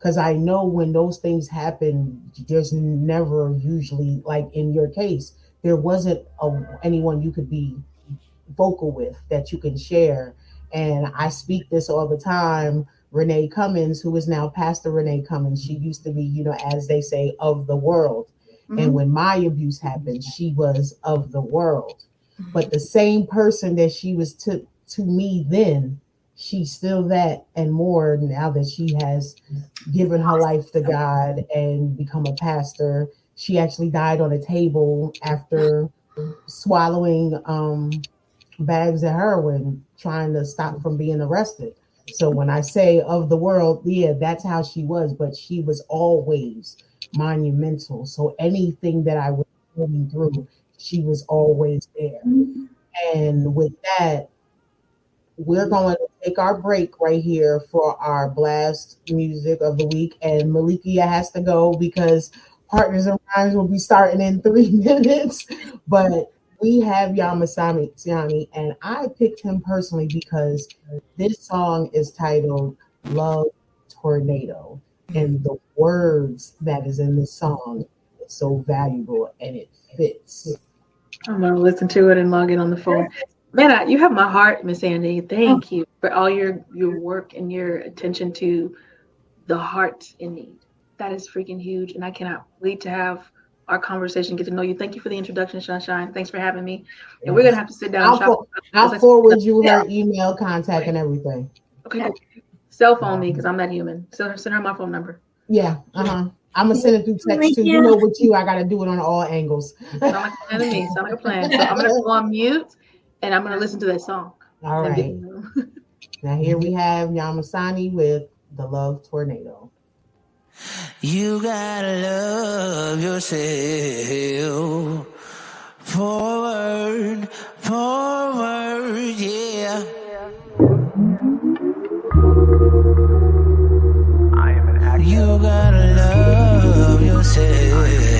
Because I know when those things happen, there's never usually, like in your case, there wasn't a, anyone you could be vocal with that you can share. And I speak this all the time. Renee Cummins, who is now Pastor Renee Cummins, she used to be, you know, as they say, of the world. Mm-hmm. And when my abuse happened, she was of the world. Mm-hmm. But the same person that she was to, to me then, she's still that and more now that she has given her life to God and become a pastor. She actually died on a table after swallowing um, bags of heroin, trying to stop from being arrested. So when I say of the world, yeah, that's how she was, but she was always monumental. So anything that I was going through, she was always there. Mm-hmm. And with that, we're mm-hmm. going to take our break right here for our blast music of the week. And Malikia has to go because Partners in Rhymes will be starting in three minutes. But we have Yamasami Siani, and I picked him personally because this song is titled Love Tornado. And the words that is in this song is so valuable and it fits. I'm gonna listen to it and log in on the phone. Man, I, you have my heart, Miss Andy. Thank oh. you for all your your work and your attention to the heart in need. That is freaking huge, and I cannot wait to have our conversation, get to know you. Thank you for the introduction, Sunshine. Thanks for having me. And yes. we're gonna have to sit down. I'll, for, I'll forward you her email, contact, and everything. Okay. Cool. Cell phone me because I'm that human. So send her my phone number. Yeah. Uh huh. I'm gonna send it through text too. You know, with you, I gotta do it on all angles. Sound like a plan to me. Sound like a plan. So I'm gonna go on mute and I'm gonna listen to that song. All right. now here we have Yamasani with the Love Tornado. You gotta love yourself. Forward, forward, yeah. You gotta love yourself.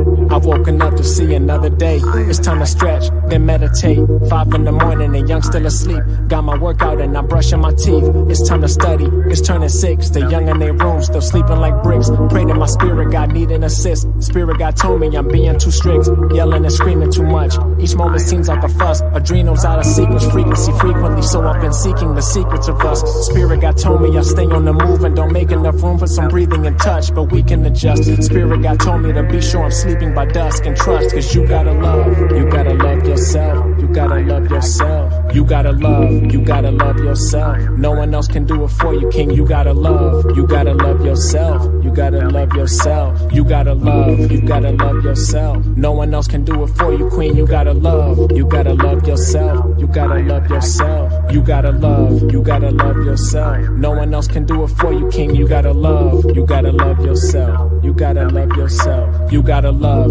I've woken up to see another day. It's time to stretch, then meditate. Five in the morning and young still asleep. Got my workout and I'm brushing my teeth. It's time to study. It's turning six. The young in their rooms still sleeping like bricks. Pray to my spirit God need an assist. Spirit God told me I'm being too strict. Yelling and screaming too much. Each moment seems like a fuss. Adrenals out of sequence. Frequency frequently. So I've been seeking the secrets of us. Spirit God told me I stay on the move and don't make enough room for some breathing and touch. But we can adjust. Spirit God told me to be sure I'm sleeping by dusk and trust. Cause you gotta love, you gotta love yourself. You gotta love yourself. You gotta love, you gotta love yourself. No one else can do it for you, King. You gotta love, you gotta love yourself. You gotta love yourself. You gotta love, you gotta love yourself. No one else can do it for you, Queen. You gotta love, you gotta love yourself. You gotta love yourself. You gotta love, you gotta love yourself. No one else can do it for you, King. You gotta love, you gotta love yourself. You gotta love yourself. You gotta love,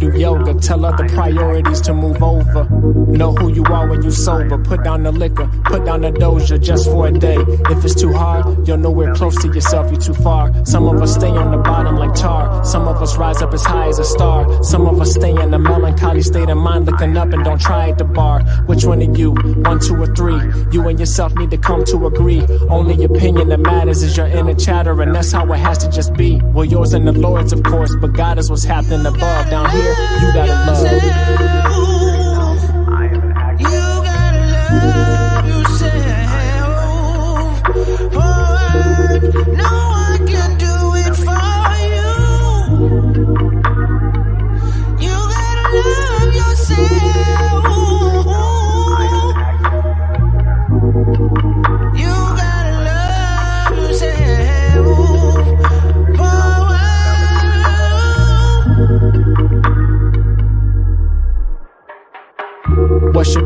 yoga. Tell other priorities to move over. Know who you are when you sober. Put down the liquor, put down the doja just for a day. If it's too hard, you're nowhere close to yourself, you're too far. Some of us stay on the bottom like tar. Some of us rise up as high as a star. Some of us stay in a melancholy state of mind, looking up and don't try at the bar. Which one of you? One, two, or three? You and yourself need to come to agree. Only opinion that matters is your inner chatter, and that's how it has to just be. Well, yours and the Lord's, of course, but God is what's happening above. Down here, you gotta love.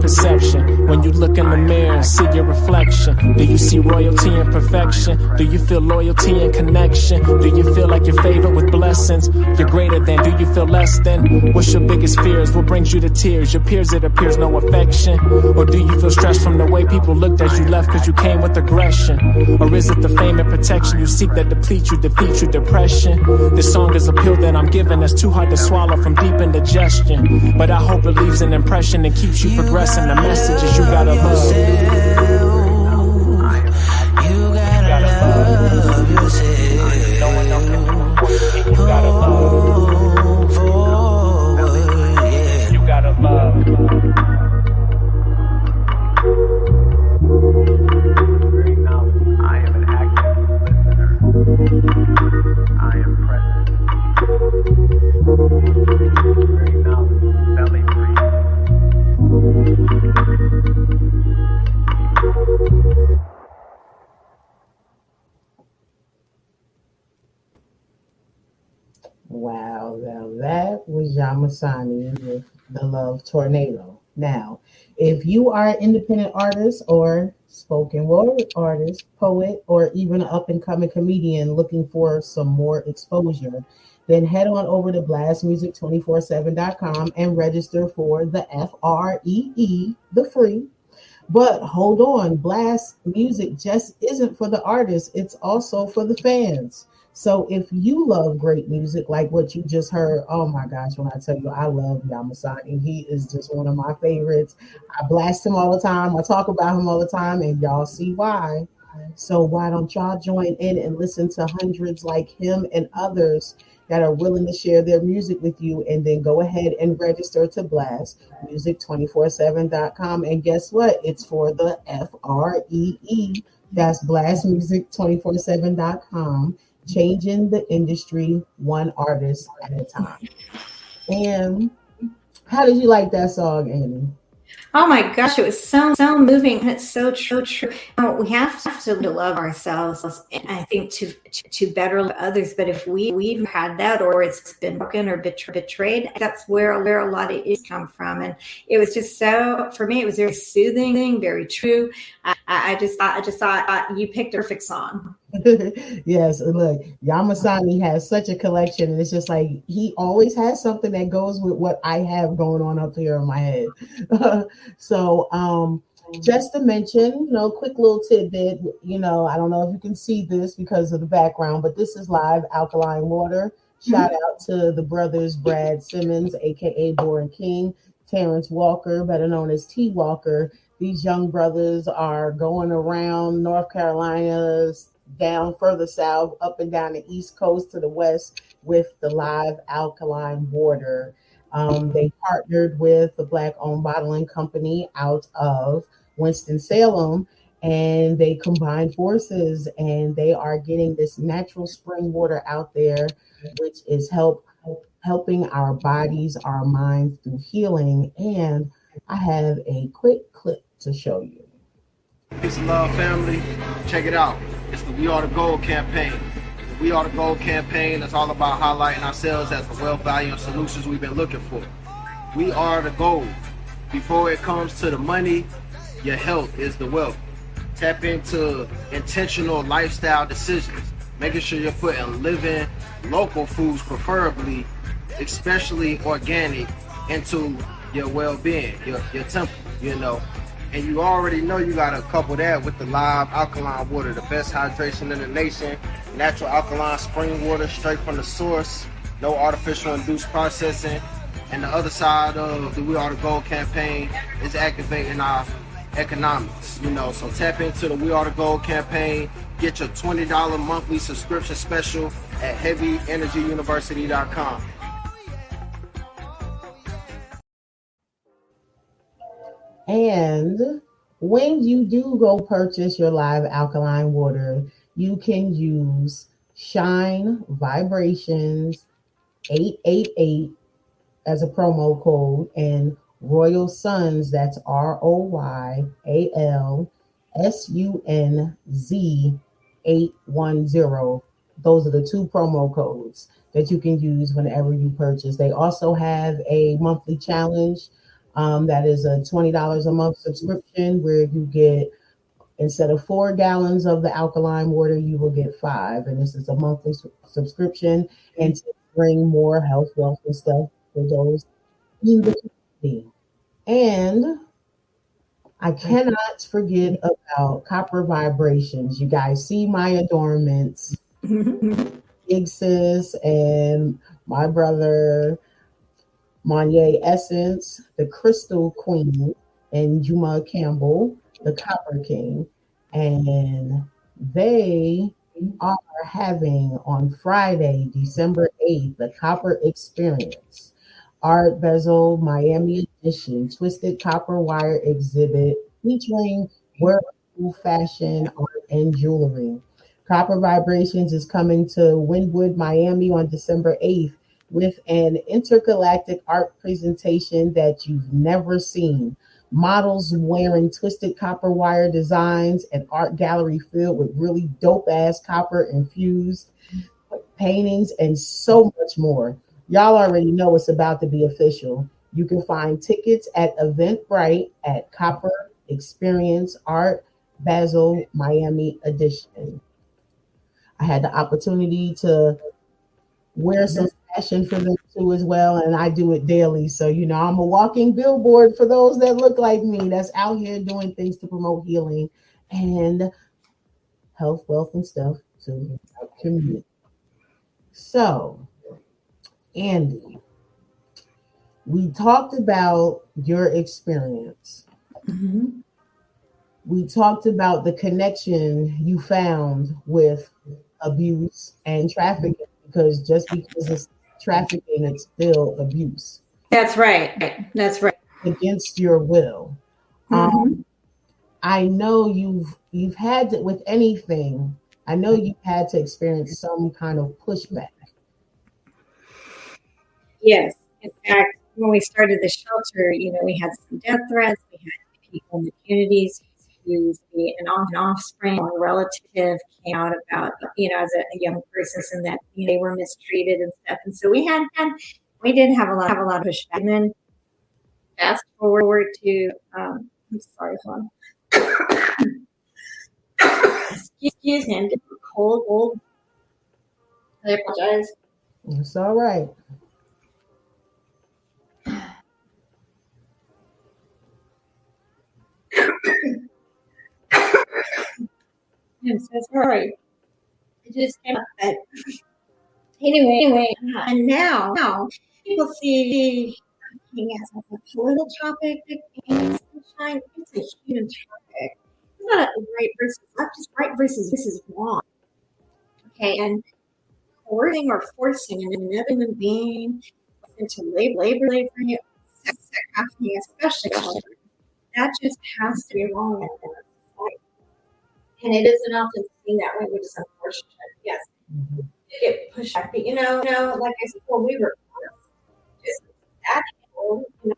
Perception when you look in the mirror and see your reflection? Do you see royalty and perfection? Do you feel loyalty and connection? Do you feel like you're favored with blessings? You're greater than, do you feel less than? What's your biggest fears? What brings you to tears? Your peers, it appears no affection. Or do you feel stressed from the way people looked as you left because you came with aggression? Or is it the fame and protection you seek that deplete you, defeat you, depression? This song is a pill that I'm giving that's too hard to swallow from deep indigestion. But I hope it leaves an impression and keeps you progressing. Send the message is you gotta love. You gotta love yourself. You gotta love. Forward. You gotta love. I am an active listener. I am present. Very knowledge, belly free. Wow, now that was Yamasani with the Love Tornado. Now, if you are an independent artist or spoken word artist, poet, or even an up and coming comedian looking for some more exposure, then head on over to blastmusic247.com and register for the FREE, the free. But hold on, Blast Music just isn't for the artists, it's also for the fans. So if you love great music like what you just heard, oh my gosh, when I tell you I love Yamasani, he is just one of my favorites. I blast him all the time. I talk about him all the time, and y'all see why. So why don't y'all join in and listen to hundreds like him and others that are willing to share their music with you and then go ahead and register to blast music247.com and guess what? It's for the f-r-e-e that's blastmusic247.com changing the industry one artist at a time. And how did you like that song annie Oh my gosh, it was so so moving. and It's so true. True. We have to love ourselves. and I think to to, to better others. But if we we've had that, or it's been broken or betray, betrayed, that's where where a lot of it come from. And it was just so for me, it was very soothing, very true. I, I just I just thought you picked a perfect song. yes, look, Yamasani has such a collection, and it's just like he always has something that goes with what I have going on up here in my head. so, um, just to mention, you know, quick little tidbit, you know, I don't know if you can see this because of the background, but this is live alkaline water. Shout out to the brothers Brad Simmons, aka Boren King, Terrence Walker, better known as T Walker. These young brothers are going around North Carolina, down further south, up and down the East Coast to the West with the live alkaline water. Um, they partnered with the Black owned bottling company out of Winston-Salem and they combined forces and they are getting this natural spring water out there, which is help helping our bodies, our minds through healing. And I have a quick clip to show you. Peace and love, family. Check it out. It's the We Are the Gold campaign. The We Are the Gold campaign is all about highlighting ourselves as the wealth, value, and solutions we've been looking for. We are the gold. Before it comes to the money, your health is the wealth. Tap into intentional lifestyle decisions, making sure you're putting living local foods, preferably, especially organic, into your well-being, your, your temple, you know. And you already know you gotta couple that with the live alkaline water, the best hydration in the nation. natural alkaline spring water straight from the source, no artificial induced processing. And the other side of the We Are the Gold campaign is activating our economics. You know, so tap into the We Are the Gold campaign. Get your $20 monthly subscription special at heavyenergyuniversity.com. And when you do go purchase your live alkaline water, you can use Shine Vibrations 888 as a promo code and Royal Sons, that's R O Y A L S U N Z 810. Those are the two promo codes that you can use whenever you purchase. They also have a monthly challenge um, that is a $20 a month subscription where you get instead of four gallons of the alkaline water, you will get five. And this is a monthly su- subscription and to bring more health, wealth, and stuff for those in the community. And I cannot forget about copper vibrations. You guys see my adornments, Big Sis and my brother Monye Essence, the Crystal Queen, and Juma Campbell, the Copper King. And they are having on Friday, December 8th, the Copper Experience. Art Basel Miami Edition, Twisted Copper Wire exhibit featuring wearable fashion, art, and jewelry. Copper Vibrations is coming to Wynwood, Miami on December 8th with an intergalactic art presentation that you've never seen. Models wearing twisted copper wire designs, an art gallery filled with really dope ass copper infused paintings, and so much more. Y'all already know it's about to be official. You can find tickets at Eventbrite at Copper Experience Art Basel Miami Edition. I had the opportunity to wear some fashion for them too as well, and I do it daily. So you know, I'm a walking billboard for those that look like me. That's out here doing things to promote healing and health, wealth, and stuff to our community. So, Andy, we talked about your experience. Mm-hmm. We talked about the connection you found with abuse and trafficking because just because it's trafficking, it's still abuse That's right. That's right. against your will. Um, I know you've you've had to with anything. I know you've had to experience some kind of pushback. Yes. In fact, when we started the shelter, you know, we had some death threats. We had people in the communities who the an, off, an offspring or relative came out about, you know, as a, a young person and that you know, they were mistreated and stuff. And so we had, had we did have a lot have a lot of pushback. And then fast forward to um, I'm sorry, hold. Excuse me, I'm getting cold, cold. I apologize. It's all right. I'm so sorry. It just came up that anyway, anyway, uh, and now now people see cooking as a political topic. It's a human topic. It's not a right versus left, it's right versus this is wrong. Okay, and coercing or forcing another human being into labor, labor, slavery, sex trafficking, especially children, that just has to be wrong. And it isn't often seen that way, which is unfortunate. Yes, Mhm. you get pushed back, but you know, you know, like I said, well, we were just that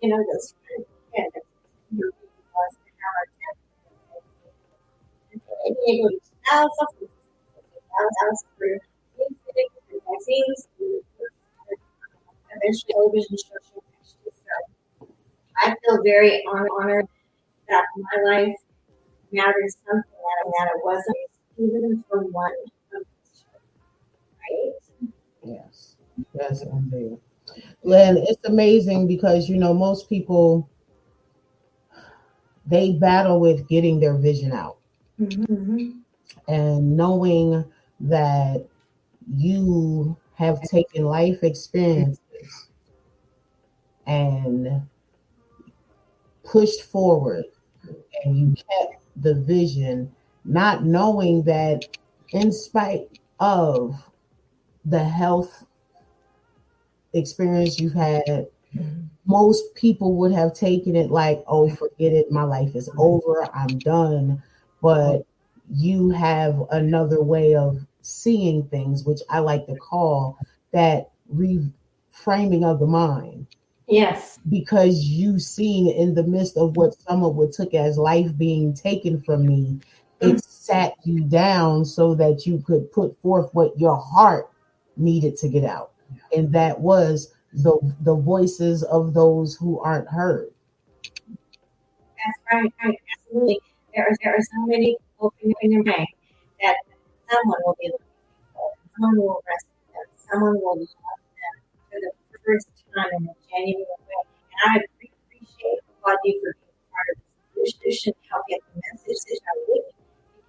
you know, those yeah, that's- you know, us to have our chance. And able to tell something, tell us through magazines, eventually television shows. So I feel very honored that my life mattered something that, that it wasn't even for one of these children, right? Yes, that's indeed. And it's amazing because you know most people they battle with getting their vision out Mm-hmm. and knowing that you have taken life experiences and pushed forward and you kept the vision, not knowing that in spite of the health experience you've had, most people would have taken it like, oh, forget it, my life is over, I'm done. But you have another way of seeing things, which I like to call that reframing of the mind Yes. because you seen in the midst of what someone would took as life being taken from me, it mm-hmm. sat you down so that you could put forth what your heart needed to get out. And that was the the voices of those who aren't heard. That's right, right, absolutely. There are, there are so many people in in your mind that someone will be looking for, someone will rescue them, someone will love them for the first time in a genuine way. And I appreciate applaud you for being part of this solution, help get the message with you.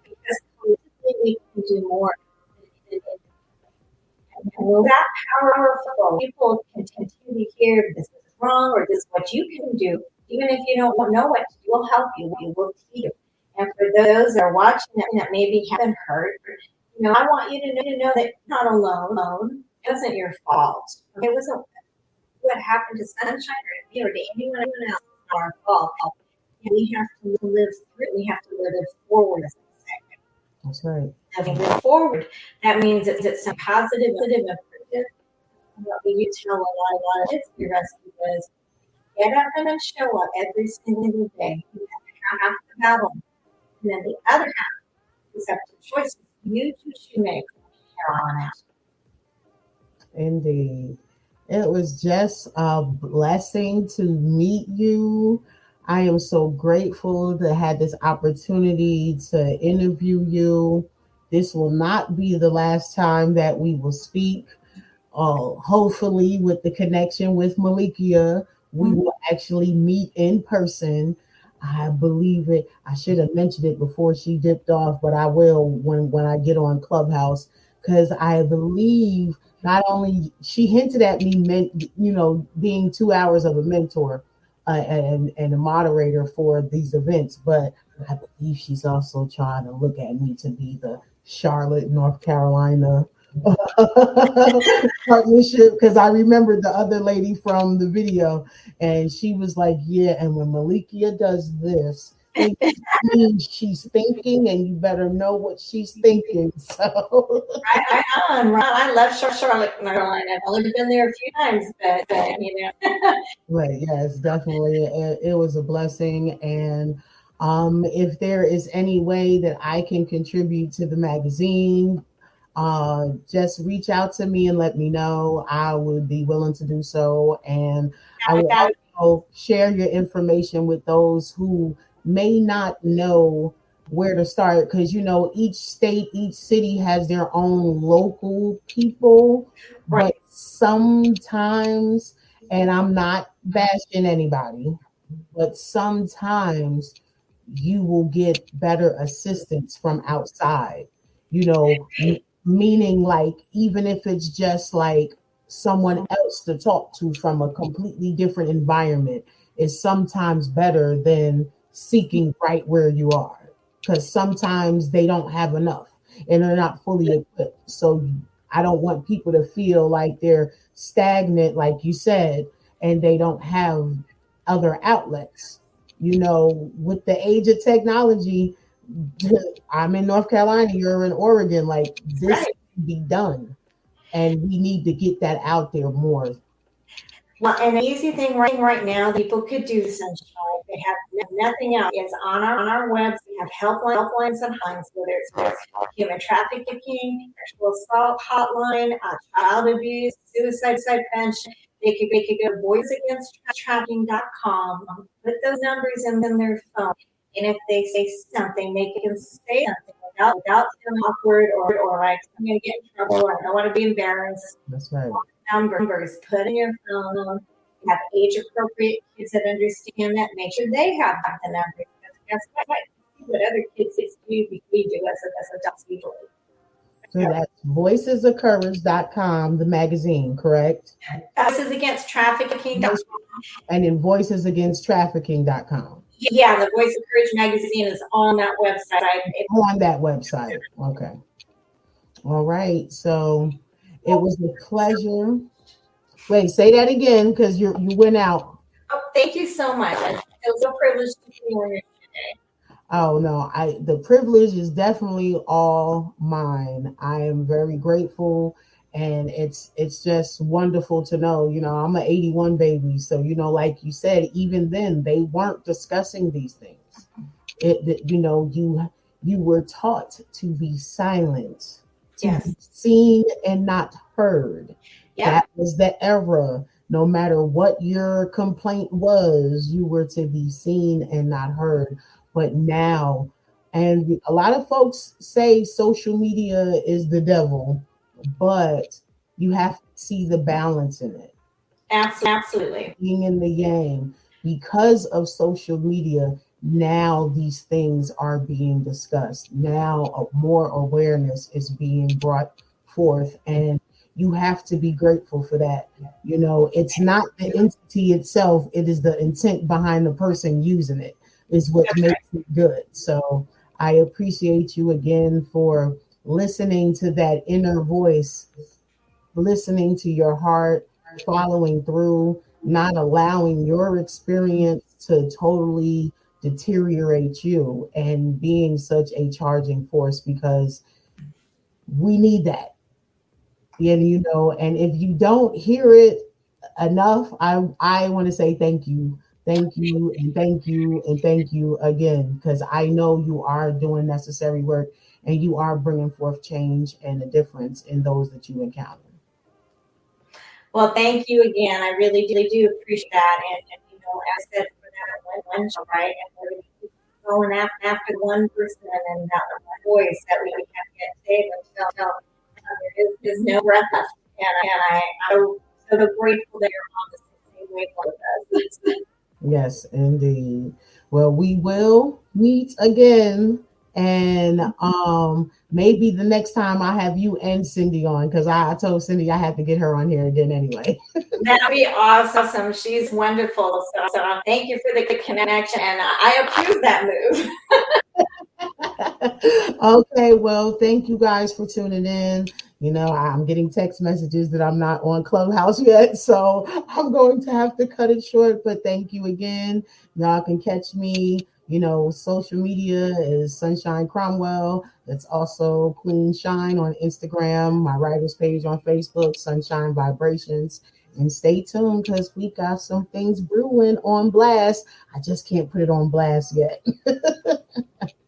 Because collectively we can do more. And that powerful, people can continue to hear this is wrong or this is what you can do. Even if you don't know what to we'll help you. We will teach you. And for those that are watching that, that maybe haven't heard, you know, I want you to know, to know that you're not alone. It wasn't your fault. It wasn't what happened to Sunshine or you know, to anyone else. Not our fault. And we have to live through. We have to live it forward. as I say. That's right. As we move forward, that means it's, it's some positive, positive. And What we used to tell a lot, a lot of kids to rescue was get up and show up every single day. You have half the battle. And then the other half is up to choices you choose to make from here on out. Indeed. It was just a blessing to meet you. I am so grateful to have this opportunity to interview you. This will not be the last time that we will speak. Uh, hopefully, with the connection with Malikia, we will actually meet in person. I believe it. I should have mentioned it before she dipped off, but I will when when I get on Clubhouse because I believe not only she hinted at me, meant you know, being two hours of a mentor uh, and and a moderator for these events, but I believe she's also trying to look at me to be the Charlotte, North Carolina partnership because I remembered the other lady from the video, and she was like, "Yeah, and when Malikia does this." Means she's thinking, and you better know what she's thinking. So, Right, right on. Right. I love Charlotte, North Carolina. I've only been there a few times, but, but you know. But yes, definitely, it, it was a blessing. And um, if there is any way that I can contribute to the magazine, uh, just reach out to me and let me know. I would be willing to do so. And I will also share your information with those who may not know where to start because you know each state each city has their own local people Right. but sometimes and i'm not bashing anybody but sometimes you will get better assistance from outside you know meaning like even if it's just like someone else to talk to from a completely different environment is sometimes better than seeking right where you are because sometimes they don't have enough and they're not fully equipped. So i don't want people to feel like they're stagnant like you said and they don't have other outlets. You know with the age of technology i'm in north carolina you're in oregon like this Right. can be done and we need to get that out there more Well, and the easy thing right, right now, people could do sunshine. They have no- nothing else. It's on our on our webs. We have helpline, helplines and lines, whether it's human trafficking, sexual assault hotline, uh, child abuse, suicide, prevention. They could they could go to voicesagainsttrafficking.com, put those numbers in, in their phone, and if they say something, they can say something without without feeling awkward or or like I'm gonna get in trouble I don't want to be embarrassed that's right numbers, put in your phone, have age appropriate kids that understand that, make sure they have the numbers. Because guess what? What other kids do, we we do as, as adults usually. So that's voicesofcourage.com, the magazine, correct? Is against trafficking. And then voicesagainsttrafficking.com. Yeah, the Voice of Courage magazine is on that website. On that website. Okay. All right. So it was a pleasure. Wait, say that again because you you went out. Oh, thank you so much. It was a privilege to be here today. Oh no, I the privilege is definitely all mine. I am very grateful and it's it's just wonderful to know, you know, I'm an 81 baby, so you know like you said even then they weren't discussing these things. It you know, you you were taught to be silent, Yes. seen and not heard. Yeah. That was the era. No matter what your complaint was, you were to be seen and not heard. But now, and a lot of folks say social media is the devil, but you have to see the balance in it. Absolutely. Being in the game because of social media, now these things are being discussed. Now, more awareness is being brought forth, and you have to be grateful for that. You know, it's not the entity itself, it is the intent behind the person using it, is what That's makes it good. So I appreciate you again for listening to that inner voice, listening to your heart, following through, not allowing your experience to totally deteriorate you, and being such a charging force because we need that. And you know, and if you don't hear it enough, I I want to say thank you, thank you, and thank you, and thank you again because I know you are doing necessary work and you are bringing forth change and a difference in those that you encounter. Well, thank you again. I really, really do appreciate that. And, and you know, as I said, one, show, right? And we're going after, one person and then that voice that we have yet saved until, there is, no breath left. And, and I, I'm so grateful that you're on the same wavelength with us. Yes, indeed. Well, we will meet again, and um, maybe the next time I have you and Cindy on because I, I told Cindy I had to get her on here again anyway. That'd be awesome. She's wonderful. So, so thank you for the connection. And uh, I approve that move. okay, well, thank you guys for tuning in. You know, I'm getting text messages that I'm not on Clubhouse yet, so I'm going to have to cut it short. But thank you again. Y'all can catch me. You know, social media is Sunshine Cromwell. That's also Queen Shine on Instagram, my writers page on Facebook, Sunshine Vibrations. And stay tuned because we got some things brewing on blast. I just can't put it on blast yet.